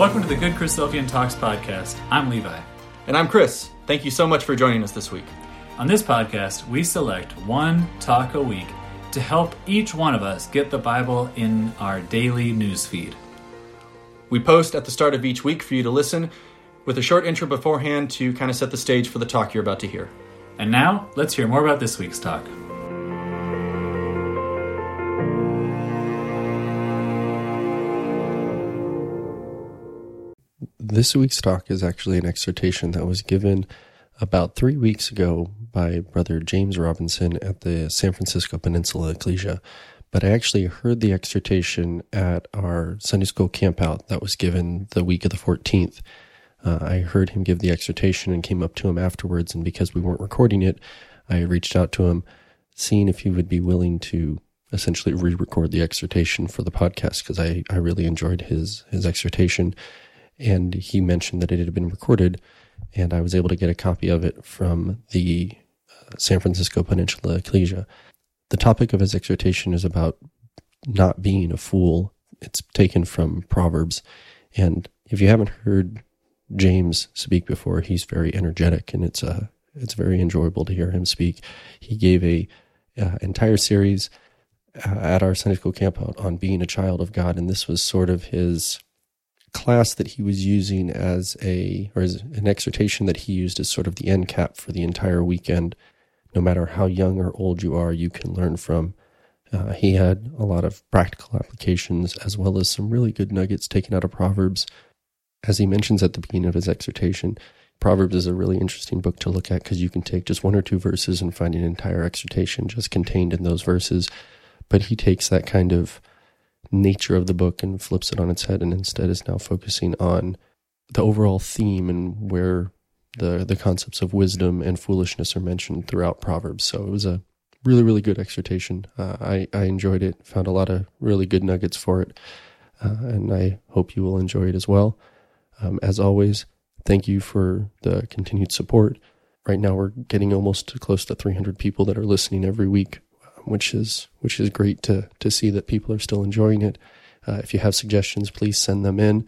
Welcome to the Good Christadelphian Talks podcast. I'm Levi. And I'm Chris. Thank you so much for joining us this week. On this podcast, we select one talk a week to help each one of us get the Bible in our daily news feed. We post at the start of each week for you to listen with a short intro beforehand to kind of set the stage for the talk you're about to hear. And now, let's hear more about this week's talk. This week's talk is actually an exhortation that was given about three weeks ago by Brother James Robinson at the San Francisco Peninsula Ecclesia. But I actually heard the exhortation at our Sunday school campout that was given the week of the 14th. Uh, I heard him give the exhortation and came up to him afterwards. And because we weren't recording it, I reached out to him, seeing if he would be willing to essentially re-record the exhortation for the podcast because I, I really enjoyed his his exhortation and he mentioned that it had been recorded, and I was able to get a copy of it from the uh, San Francisco Peninsula Ecclesia. The topic of his exhortation is about not being a fool. It's taken from Proverbs, and if you haven't heard James speak before, he's very energetic, and it's a uh, it's very enjoyable to hear him speak. He gave a uh, entire series uh, at our Sunday school camp out on being a child of God, and this was sort of his class that he was using as a, or as an exhortation that he used as sort of the end cap for the entire weekend. No matter how young or old you are, you can learn from. Uh, he had a lot of practical applications as well as some really good nuggets taken out of Proverbs. As he mentions at the beginning of his exhortation, Proverbs is a really interesting book to look at because you can take just one or two verses and find an entire exhortation just contained in those verses. But he takes that kind of nature of the book and flips it on its head and instead is now focusing on the overall theme and where the the concepts of wisdom and foolishness are mentioned throughout Proverbs. So it was a really really good exhortation. Uh, I I enjoyed it. Found a lot of really good nuggets for it, uh, and I hope you will enjoy it as well. Um, as always, thank you for the continued support. Right now, we're getting almost close to 300 people that are listening every week which is which is great to to see that people are still enjoying it. Uh, if you have suggestions, please send them in.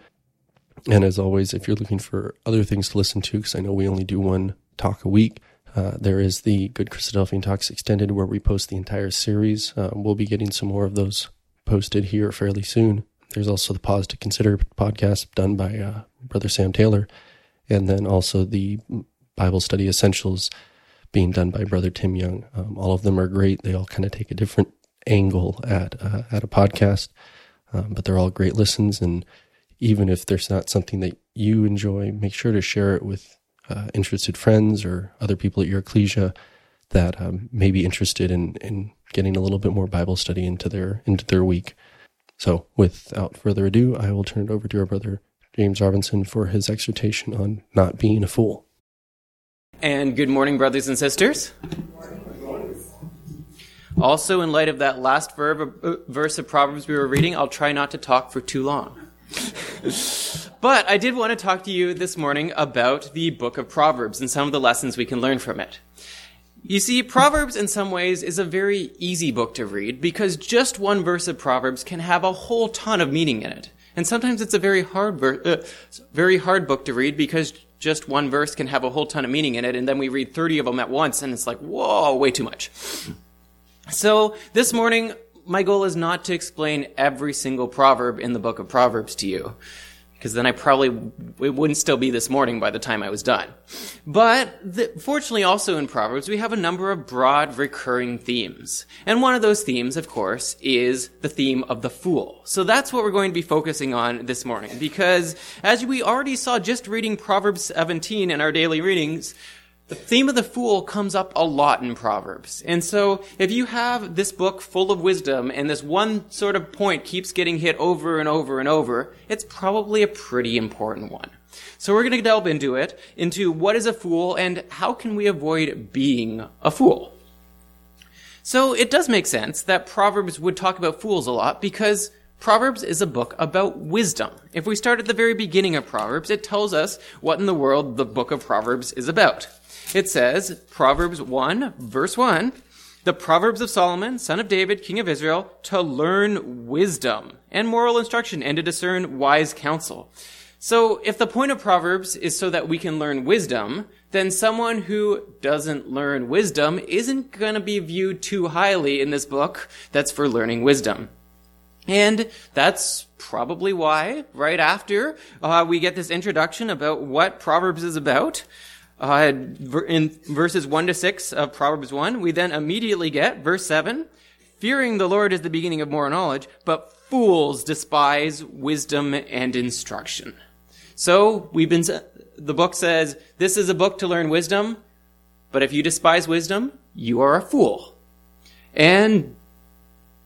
And as always, if you're looking for other things to listen to, because I know we only do one talk a week, uh, there is the Good Christadelphian Talks Extended, where we post the entire series. Uh, we'll be getting some more of those posted here fairly soon. There's also the Pause to Consider podcast done by uh, Brother Sam Taylor, and then also the Bible Study Essentials being done by Brother Tim Young. Um, all of them are great. They all kind of take a different angle at uh, at a podcast, um, but they're all great listens. And even if there's not something that you enjoy, make sure to share it with uh, interested friends or other people at your ecclesia that um, may be interested in in getting a little bit more Bible study into their into their week. So, without further ado, I will turn it over to our brother James Robinson for his exhortation on not being a fool. And good morning, brothers and sisters. Also, in light of that last verb, uh, verse of Proverbs we were reading, I'll try not to talk for too long. but I did want to talk to you this morning about the book of Proverbs and some of the lessons we can learn from it. You see, Proverbs in some ways is a very easy book to read because just one verse of Proverbs can have a whole ton of meaning in it. And sometimes it's a very hard, ver- uh, very hard book to read because just one verse can have a whole ton of meaning in it, and then we read 30 of them at once, and it's like, whoa, way too much. So this morning, my goal is not to explain every single proverb in the book of Proverbs to you because then I probably it wouldn't still be this morning by the time I was done. But the, fortunately, also in Proverbs, we have a number of broad recurring themes, and one of those themes, of course, is the theme of the fool. So that's what we're going to be focusing on this morning, because as we already saw just reading Proverbs 17 in our daily readings, the theme of the fool comes up a lot in Proverbs. And so, if you have this book full of wisdom and this one sort of point keeps getting hit over and over and over, it's probably a pretty important one. So we're going to delve into it, into what is a fool and how can we avoid being a fool. So it does make sense that Proverbs would talk about fools a lot because Proverbs is a book about wisdom. If we start at the very beginning of Proverbs, it tells us what in the world the book of Proverbs is about. It says, Proverbs 1, verse 1, the Proverbs of Solomon, son of David, king of Israel, to learn wisdom and moral instruction and to discern wise counsel. So if the point of Proverbs is so that we can learn wisdom, then someone who doesn't learn wisdom isn't going to be viewed too highly in this book that's for learning wisdom. And that's probably why, right after, uh, we get this introduction about what Proverbs is about. Uh, in verses 1 to 6 of Proverbs 1, we then immediately get verse 7 Fearing the Lord is the beginning of moral knowledge, but fools despise wisdom and instruction. So, we've been, the book says, this is a book to learn wisdom, but if you despise wisdom, you are a fool. And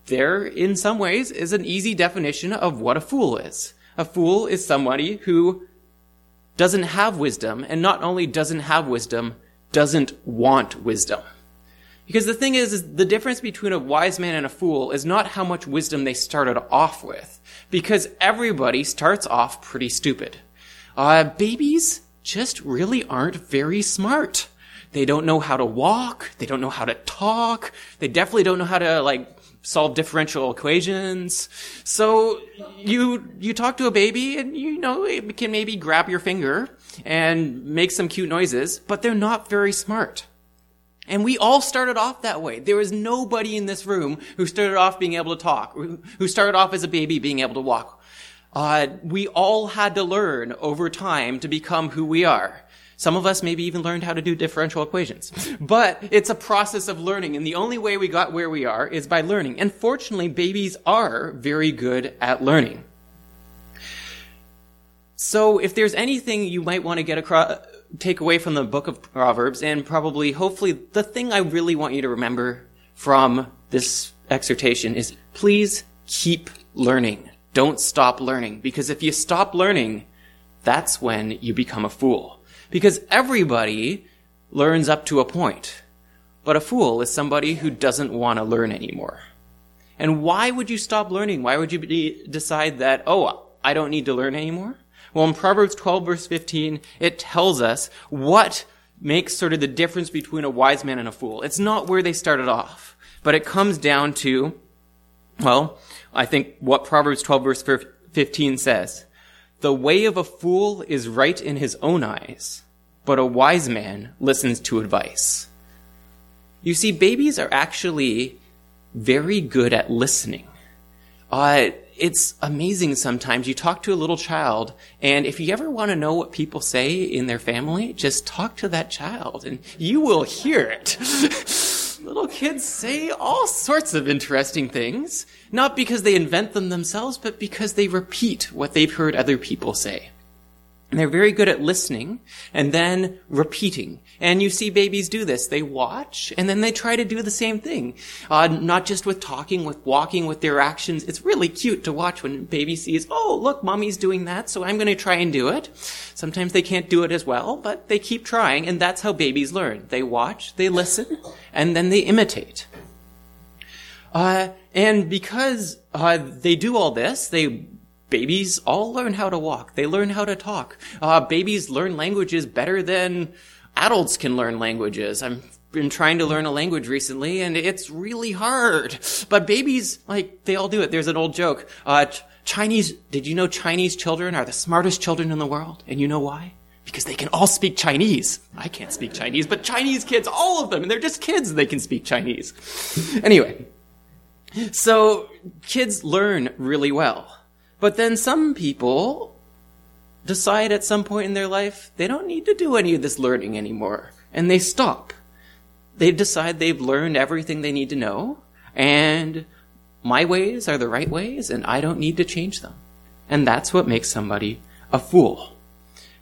there, in some ways, is an easy definition of what a fool is. A fool is somebody who doesn't have wisdom, and not only doesn't have wisdom, doesn't want wisdom. Because the thing is, is, the difference between a wise man and a fool is not how much wisdom they started off with. Because everybody starts off pretty stupid. Uh, babies just really aren't very smart. They don't know how to walk. They don't know how to talk. They definitely don't know how to, like, solve differential equations. So you you talk to a baby and you know it can maybe grab your finger and make some cute noises, but they're not very smart. And we all started off that way. There was nobody in this room who started off being able to talk, who started off as a baby being able to walk. Uh, we all had to learn over time to become who we are. Some of us maybe even learned how to do differential equations. But it's a process of learning, and the only way we got where we are is by learning. And fortunately, babies are very good at learning. So if there's anything you might want to get across, take away from the book of Proverbs, and probably, hopefully, the thing I really want you to remember from this exhortation is please keep learning. Don't stop learning, because if you stop learning, that's when you become a fool. Because everybody learns up to a point. But a fool is somebody who doesn't want to learn anymore. And why would you stop learning? Why would you be, decide that, oh, I don't need to learn anymore? Well, in Proverbs 12 verse 15, it tells us what makes sort of the difference between a wise man and a fool. It's not where they started off, but it comes down to, well, I think what Proverbs 12 verse 15 says. The way of a fool is right in his own eyes, but a wise man listens to advice. You see, babies are actually very good at listening. Uh, it's amazing sometimes. You talk to a little child, and if you ever want to know what people say in their family, just talk to that child, and you will hear it. kids say all sorts of interesting things, not because they invent them themselves, but because they repeat what they've heard other people say. They're very good at listening and then repeating. And you see babies do this. They watch and then they try to do the same thing. Uh, not just with talking, with walking, with their actions. It's really cute to watch when baby sees, oh, look, mommy's doing that, so I'm going to try and do it. Sometimes they can't do it as well, but they keep trying, and that's how babies learn. They watch, they listen, and then they imitate. Uh, and because uh, they do all this, they babies all learn how to walk. They learn how to talk. Uh, babies learn languages better than adults can learn languages. I've been trying to learn a language recently and it's really hard. But babies, like, they all do it. There's an old joke. Uh, Chinese, did you know Chinese children are the smartest children in the world? And you know why? Because they can all speak Chinese. I can't speak Chinese, but Chinese kids, all of them, and they're just kids, they can speak Chinese. anyway. So, kids learn really well. But then some people decide at some point in their life they don't need to do any of this learning anymore. And they stop. They decide they've learned everything they need to know, and my ways are the right ways, and I don't need to change them. And that's what makes somebody a fool.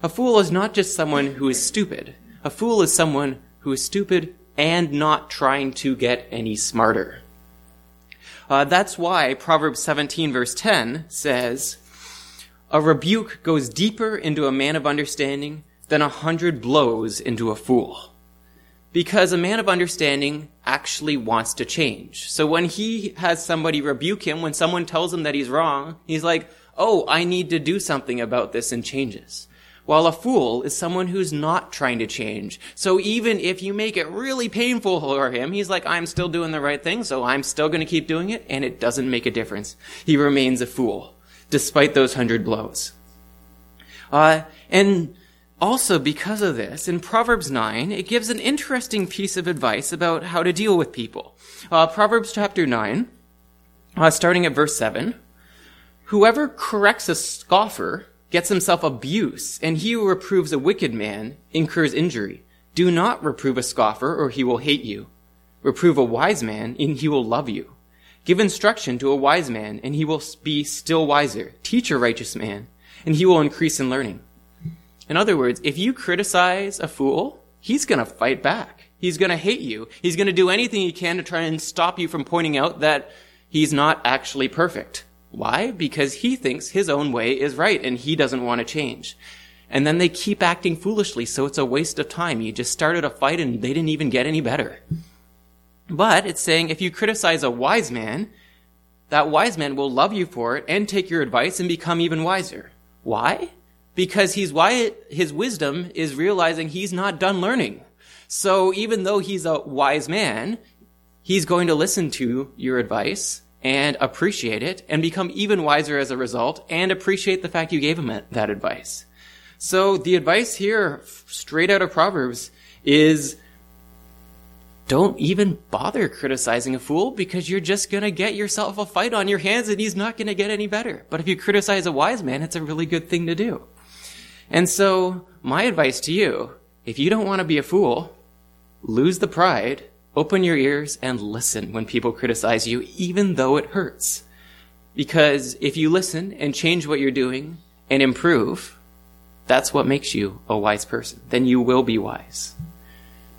A fool is not just someone who is stupid. A fool is someone who is stupid and not trying to get any smarter. Uh, that's why Proverbs 17, verse 10 says, A rebuke goes deeper into a man of understanding than a hundred blows into a fool. Because a man of understanding actually wants to change. So when he has somebody rebuke him, when someone tells him that he's wrong, he's like, Oh, I need to do something about this and changes. While a fool is someone who's not trying to change. So even if you make it really painful for him, he's like, I'm still doing the right thing, so I'm still going to keep doing it, and it doesn't make a difference. He remains a fool, despite those hundred blows. Uh, and also, because of this, in Proverbs 9, it gives an interesting piece of advice about how to deal with people. Uh, Proverbs chapter 9, uh, starting at verse 7 Whoever corrects a scoffer gets himself abuse, and he who reproves a wicked man incurs injury. Do not reprove a scoffer, or he will hate you. Reprove a wise man, and he will love you. Give instruction to a wise man, and he will be still wiser. Teach a righteous man, and he will increase in learning. In other words, if you criticize a fool, he's going to fight back. He's going to hate you. He's going to do anything he can to try and stop you from pointing out that he's not actually perfect. Why? Because he thinks his own way is right and he doesn't want to change. And then they keep acting foolishly, so it's a waste of time. You just started a fight and they didn't even get any better. But it's saying if you criticize a wise man, that wise man will love you for it and take your advice and become even wiser. Why? because he's why his wisdom is realizing he's not done learning. So even though he's a wise man, he's going to listen to your advice and appreciate it and become even wiser as a result and appreciate the fact you gave him that advice. So the advice here, straight out of Proverbs, is don't even bother criticizing a fool because you're just going to get yourself a fight on your hands and he's not going to get any better. But if you criticize a wise man, it's a really good thing to do. And so, my advice to you, if you don't want to be a fool, lose the pride, open your ears, and listen when people criticize you, even though it hurts. Because if you listen and change what you're doing and improve, that's what makes you a wise person. Then you will be wise.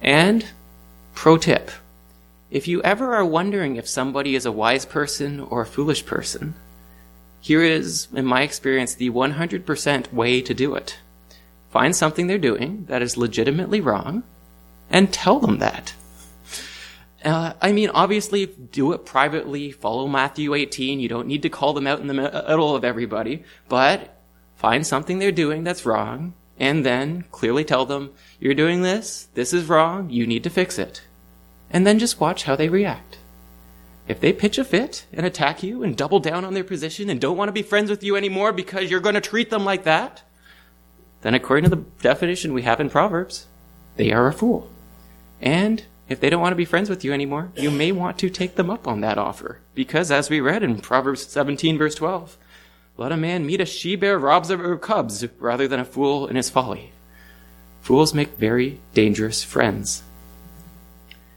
And, pro tip, if you ever are wondering if somebody is a wise person or a foolish person, here is, in my experience, the 100% way to do it. Find something they're doing that is legitimately wrong and tell them that. Uh, I mean, obviously, do it privately, follow Matthew 18. You don't need to call them out in the middle of everybody, but find something they're doing that's wrong and then clearly tell them, you're doing this, this is wrong, you need to fix it. And then just watch how they react. If they pitch a fit and attack you and double down on their position and don't want to be friends with you anymore because you're going to treat them like that, then according to the definition we have in Proverbs, they are a fool. And if they don't want to be friends with you anymore, you may want to take them up on that offer. Because as we read in Proverbs 17 verse 12, let a man meet a she-bear robs of her cubs rather than a fool in his folly. Fools make very dangerous friends.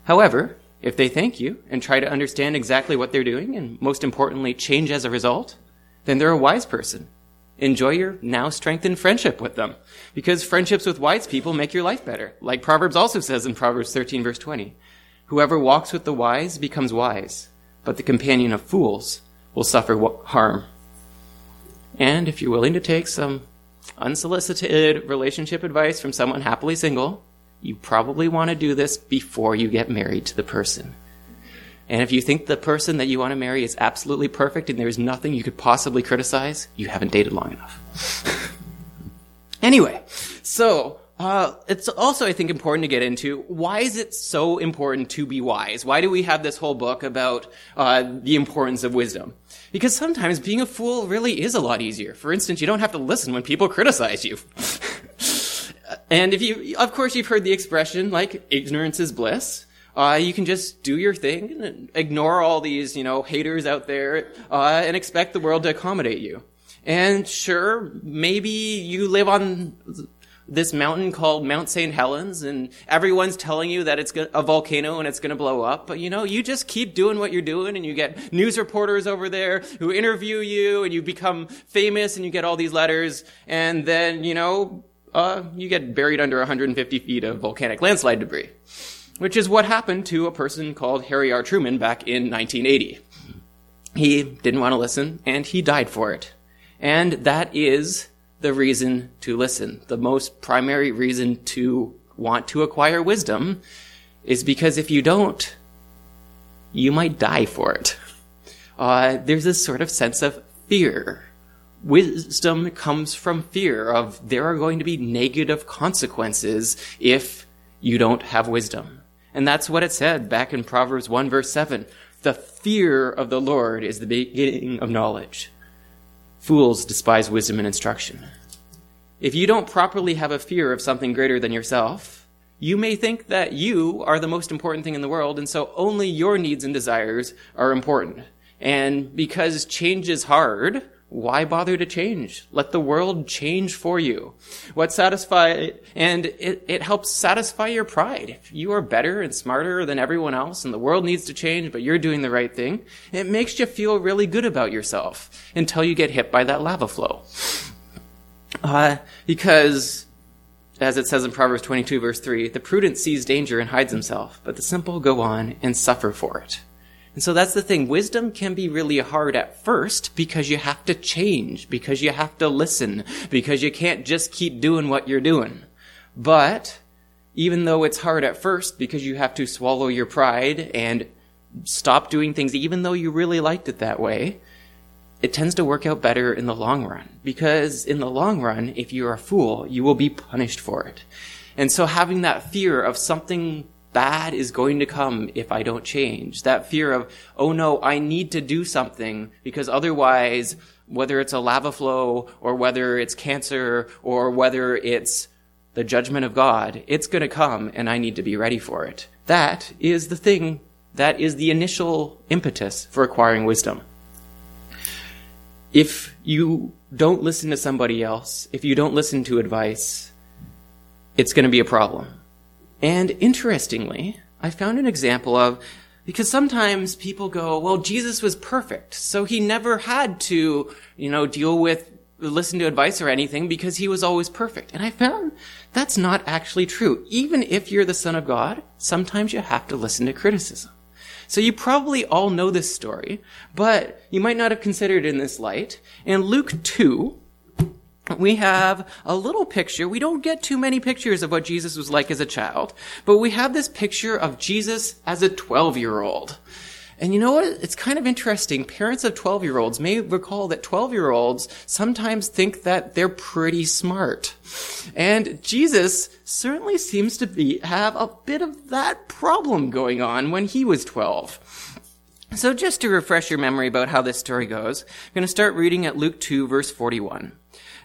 However, if they thank you and try to understand exactly what they're doing, and most importantly, change as a result, then they're a wise person. Enjoy your now strengthened friendship with them. Because friendships with wise people make your life better. Like Proverbs also says in Proverbs 13 verse 20. Whoever walks with the wise becomes wise, but the companion of fools will suffer harm. And if you're willing to take some unsolicited relationship advice from someone happily single, you probably want to do this before you get married to the person. And if you think the person that you want to marry is absolutely perfect and there's nothing you could possibly criticize, you haven't dated long enough. anyway, so uh, it's also, I think, important to get into why is it so important to be wise? Why do we have this whole book about uh, the importance of wisdom? Because sometimes being a fool really is a lot easier. For instance, you don't have to listen when people criticize you. And if you, of course, you've heard the expression like ignorance is bliss. Uh, you can just do your thing and ignore all these, you know, haters out there, uh, and expect the world to accommodate you. And sure, maybe you live on this mountain called Mount St. Helens and everyone's telling you that it's a volcano and it's going to blow up. But you know, you just keep doing what you're doing and you get news reporters over there who interview you and you become famous and you get all these letters. And then, you know, uh, you get buried under 150 feet of volcanic landslide debris, which is what happened to a person called Harry R. Truman back in 1980. He didn't want to listen, and he died for it. And that is the reason to listen. The most primary reason to want to acquire wisdom is because if you don't, you might die for it. Uh, there's this sort of sense of fear wisdom comes from fear of there are going to be negative consequences if you don't have wisdom. And that's what it said back in Proverbs 1 verse 7. The fear of the Lord is the beginning of knowledge. Fools despise wisdom and instruction. If you don't properly have a fear of something greater than yourself, you may think that you are the most important thing in the world, and so only your needs and desires are important. And because change is hard, why bother to change? Let the world change for you. What satisfy, and it, it helps satisfy your pride. If you are better and smarter than everyone else and the world needs to change, but you're doing the right thing, it makes you feel really good about yourself until you get hit by that lava flow. Uh, because, as it says in Proverbs 22 verse 3, the prudent sees danger and hides himself, but the simple go on and suffer for it. And so that's the thing. Wisdom can be really hard at first because you have to change, because you have to listen, because you can't just keep doing what you're doing. But even though it's hard at first because you have to swallow your pride and stop doing things even though you really liked it that way, it tends to work out better in the long run. Because in the long run, if you're a fool, you will be punished for it. And so having that fear of something bad is going to come if I don't change. That fear of, oh no, I need to do something because otherwise, whether it's a lava flow or whether it's cancer or whether it's the judgment of God, it's going to come and I need to be ready for it. That is the thing. That is the initial impetus for acquiring wisdom. If you don't listen to somebody else, if you don't listen to advice, it's going to be a problem. And interestingly, I found an example of because sometimes people go, well, Jesus was perfect, so he never had to, you know, deal with listen to advice or anything because he was always perfect. And I found that's not actually true. Even if you're the son of God, sometimes you have to listen to criticism. So you probably all know this story, but you might not have considered it in this light. In Luke 2, we have a little picture. We don't get too many pictures of what Jesus was like as a child, but we have this picture of Jesus as a 12 year old. And you know what? It's kind of interesting. Parents of 12 year olds may recall that 12 year olds sometimes think that they're pretty smart. And Jesus certainly seems to be, have a bit of that problem going on when he was 12. So just to refresh your memory about how this story goes, I'm going to start reading at Luke 2 verse 41.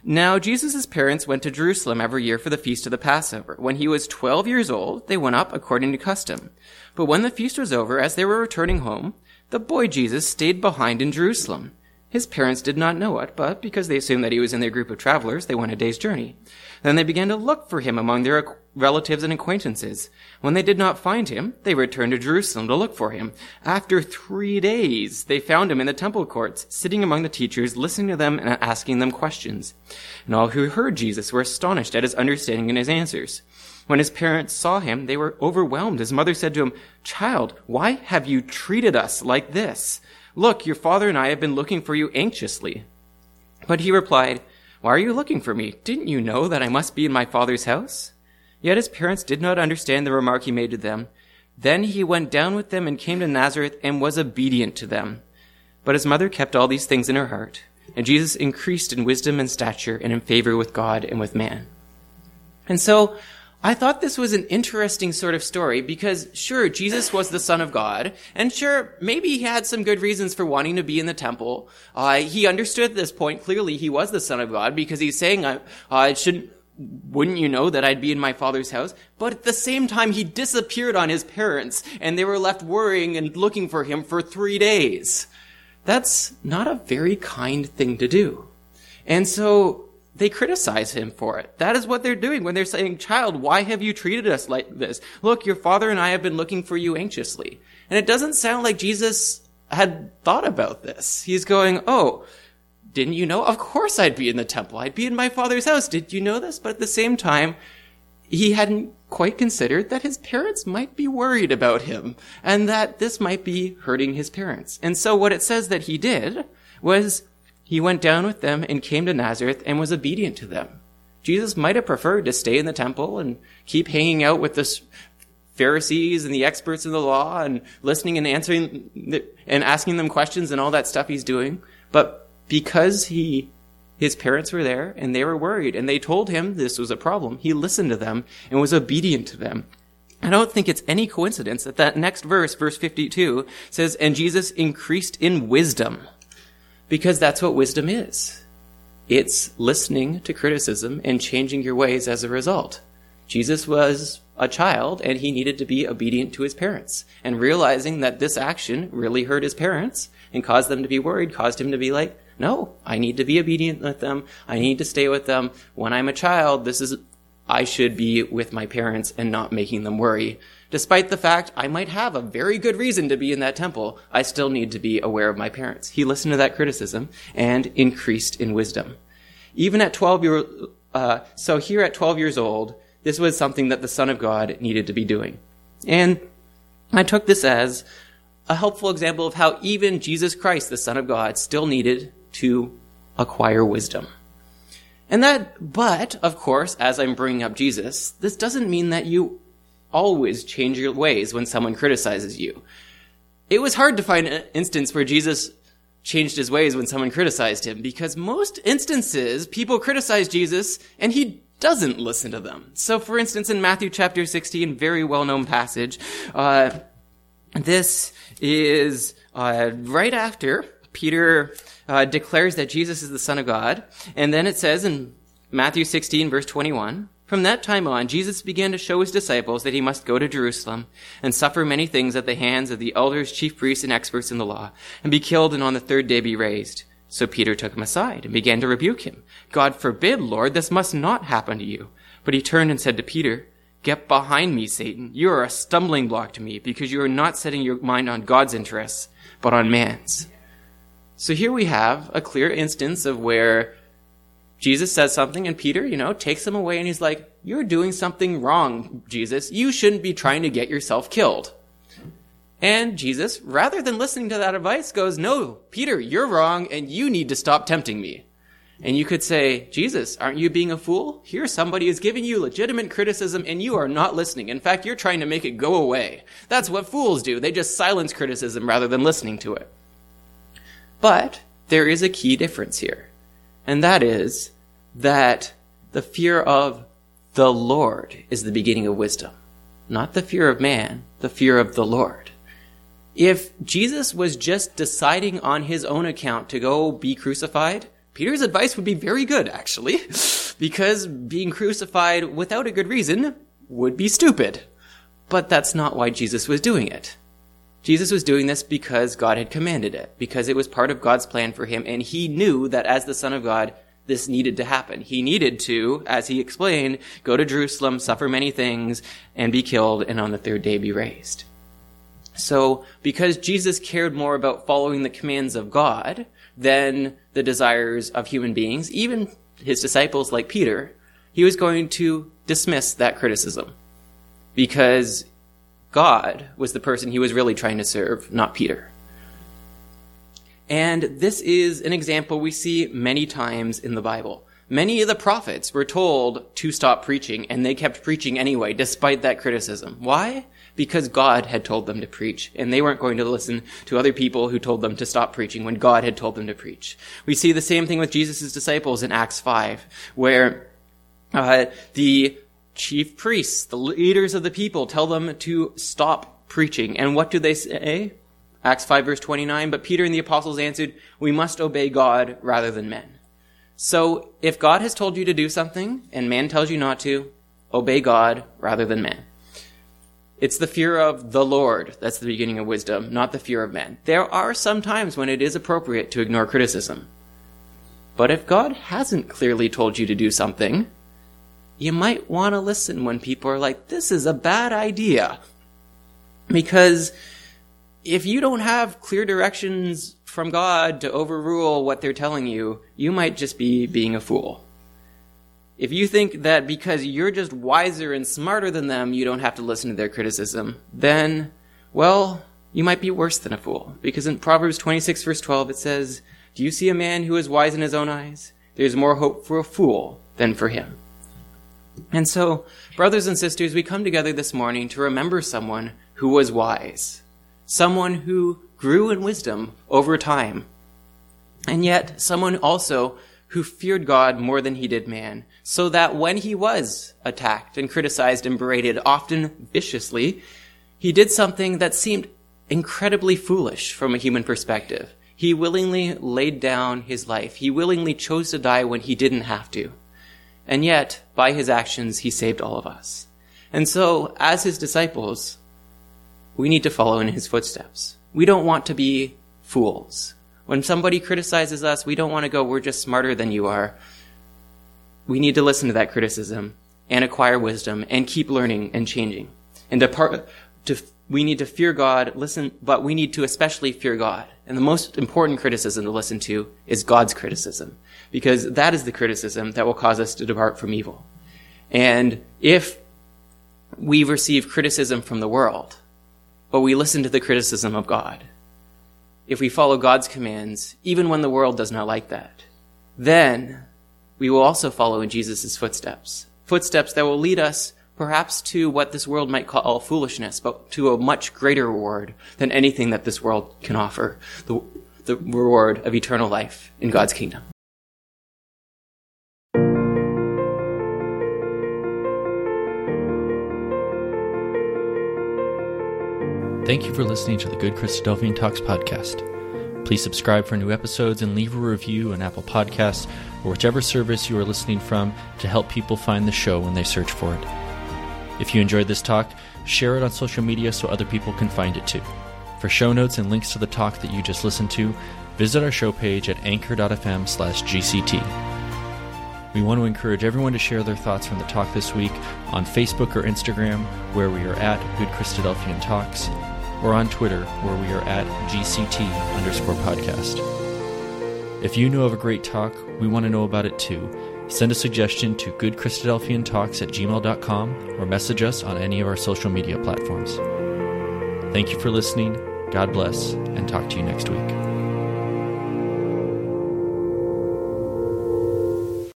Now Jesus' parents went to Jerusalem every year for the feast of the Passover. When he was twelve years old, they went up according to custom. But when the feast was over, as they were returning home, the boy Jesus stayed behind in Jerusalem. His parents did not know it, but because they assumed that he was in their group of travelers, they went a day's journey. Then they began to look for him among their relatives and acquaintances. When they did not find him, they returned to Jerusalem to look for him. After three days, they found him in the temple courts, sitting among the teachers, listening to them and asking them questions. And all who heard Jesus were astonished at his understanding and his answers. When his parents saw him, they were overwhelmed. His mother said to him, Child, why have you treated us like this? Look, your father and I have been looking for you anxiously. But he replied, Why are you looking for me? Didn't you know that I must be in my father's house? Yet his parents did not understand the remark he made to them. Then he went down with them and came to Nazareth and was obedient to them. But his mother kept all these things in her heart. And Jesus increased in wisdom and stature and in favor with God and with man. And so I thought this was an interesting sort of story because sure, Jesus was the son of God, and sure, maybe he had some good reasons for wanting to be in the temple. Uh, he understood at this point clearly he was the son of God because he's saying, I shouldn't, wouldn't you know that I'd be in my father's house? But at the same time, he disappeared on his parents, and they were left worrying and looking for him for three days. That's not a very kind thing to do. And so they criticize him for it. That is what they're doing when they're saying, child, why have you treated us like this? Look, your father and I have been looking for you anxiously. And it doesn't sound like Jesus had thought about this. He's going, oh, didn't you know? Of course I'd be in the temple. I'd be in my father's house. Did you know this? But at the same time, he hadn't quite considered that his parents might be worried about him and that this might be hurting his parents. And so what it says that he did was he went down with them and came to Nazareth and was obedient to them. Jesus might have preferred to stay in the temple and keep hanging out with the Pharisees and the experts in the law and listening and answering and asking them questions and all that stuff he's doing. But because he, his parents were there and they were worried and they told him this was a problem, he listened to them and was obedient to them. I don't think it's any coincidence that that next verse, verse 52, says, and Jesus increased in wisdom because that's what wisdom is. it's listening to criticism and changing your ways as a result. Jesus was a child and he needed to be obedient to his parents. And realizing that this action really hurt his parents and caused them to be worried caused him to be like, no, I need to be obedient with them. I need to stay with them. When I'm a child, this is, I should be with my parents and not making them worry. Despite the fact I might have a very good reason to be in that temple, I still need to be aware of my parents. He listened to that criticism and increased in wisdom. Even at 12 years, uh, so here at 12 years old, this was something that the Son of God needed to be doing. And I took this as a helpful example of how even Jesus Christ, the Son of God, still needed to acquire wisdom. And that, but, of course, as I'm bringing up Jesus, this doesn't mean that you always change your ways when someone criticizes you. It was hard to find an instance where Jesus changed his ways when someone criticized him because most instances people criticize Jesus and he doesn't listen to them. So, for instance, in Matthew chapter 16, very well known passage, uh, this is uh, right after Peter uh, declares that Jesus is the Son of God. And then it says in Matthew 16, verse 21, from that time on, Jesus began to show his disciples that he must go to Jerusalem and suffer many things at the hands of the elders, chief priests, and experts in the law, and be killed and on the third day be raised. So Peter took him aside and began to rebuke him. God forbid, Lord, this must not happen to you. But he turned and said to Peter, Get behind me, Satan. You are a stumbling block to me because you are not setting your mind on God's interests, but on man's. So here we have a clear instance of where Jesus says something and Peter, you know, takes him away and he's like, You're doing something wrong, Jesus. You shouldn't be trying to get yourself killed. And Jesus, rather than listening to that advice, goes, No, Peter, you're wrong and you need to stop tempting me. And you could say, Jesus, aren't you being a fool? Here somebody is giving you legitimate criticism and you are not listening. In fact, you're trying to make it go away. That's what fools do. They just silence criticism rather than listening to it. But there is a key difference here. And that is that the fear of the Lord is the beginning of wisdom. Not the fear of man, the fear of the Lord. If Jesus was just deciding on his own account to go be crucified, Peter's advice would be very good, actually, because being crucified without a good reason would be stupid. But that's not why Jesus was doing it. Jesus was doing this because God had commanded it, because it was part of God's plan for him, and he knew that as the Son of God, this needed to happen. He needed to, as he explained, go to Jerusalem, suffer many things, and be killed, and on the third day be raised. So, because Jesus cared more about following the commands of God than the desires of human beings, even his disciples like Peter, he was going to dismiss that criticism. Because God was the person he was really trying to serve, not Peter. And this is an example we see many times in the Bible. Many of the prophets were told to stop preaching, and they kept preaching anyway, despite that criticism. Why? Because God had told them to preach, and they weren't going to listen to other people who told them to stop preaching when God had told them to preach. We see the same thing with Jesus' disciples in Acts 5, where uh, the chief priests, the leaders of the people, tell them to stop preaching. And what do they say? Acts 5 verse 29, but Peter and the apostles answered, we must obey God rather than men. So if God has told you to do something and man tells you not to, obey God rather than man. It's the fear of the Lord that's the beginning of wisdom, not the fear of men. There are some times when it is appropriate to ignore criticism. But if God hasn't clearly told you to do something, you might want to listen when people are like, this is a bad idea. Because if you don't have clear directions from God to overrule what they're telling you, you might just be being a fool. If you think that because you're just wiser and smarter than them, you don't have to listen to their criticism, then, well, you might be worse than a fool. Because in Proverbs 26 verse 12 it says, Do you see a man who is wise in his own eyes? There's more hope for a fool than for him. And so, brothers and sisters, we come together this morning to remember someone who was wise. Someone who grew in wisdom over time. And yet, someone also who feared God more than he did man, so that when he was attacked and criticized and berated, often viciously, he did something that seemed incredibly foolish from a human perspective. He willingly laid down his life. He willingly chose to die when he didn't have to. And yet, by his actions, he saved all of us. And so, as his disciples, we need to follow in his footsteps. We don't want to be fools. When somebody criticizes us, we don't want to go, we're just smarter than you are. We need to listen to that criticism and acquire wisdom and keep learning and changing. And to, to, we need to fear God, listen, but we need to especially fear God. And the most important criticism to listen to is God's criticism, because that is the criticism that will cause us to depart from evil. And if we receive criticism from the world, but we listen to the criticism of God, if we follow God's commands, even when the world does not like that, then we will also follow in Jesus' footsteps. Footsteps that will lead us perhaps to what this world might call all foolishness, but to a much greater reward than anything that this world can offer the, the reward of eternal life in God's kingdom. Thank you for listening to the Good Christadelphian Talks podcast. Please subscribe for new episodes and leave a review on Apple Podcasts or whichever service you are listening from to help people find the show when they search for it. If you enjoyed this talk, share it on social media so other people can find it too. For show notes and links to the talk that you just listened to, visit our show page at anchor.fm slash GCT. We want to encourage everyone to share their thoughts from the talk this week on Facebook or Instagram, where we are at Good Christadelphian Talks, or on Twitter, where we are at GCT underscore podcast. If you know of a great talk, we want to know about it too. Send a suggestion to goodchristadelphiantalks at gmail.com or message us on any of our social media platforms. Thank you for listening. God bless, and talk to you next week.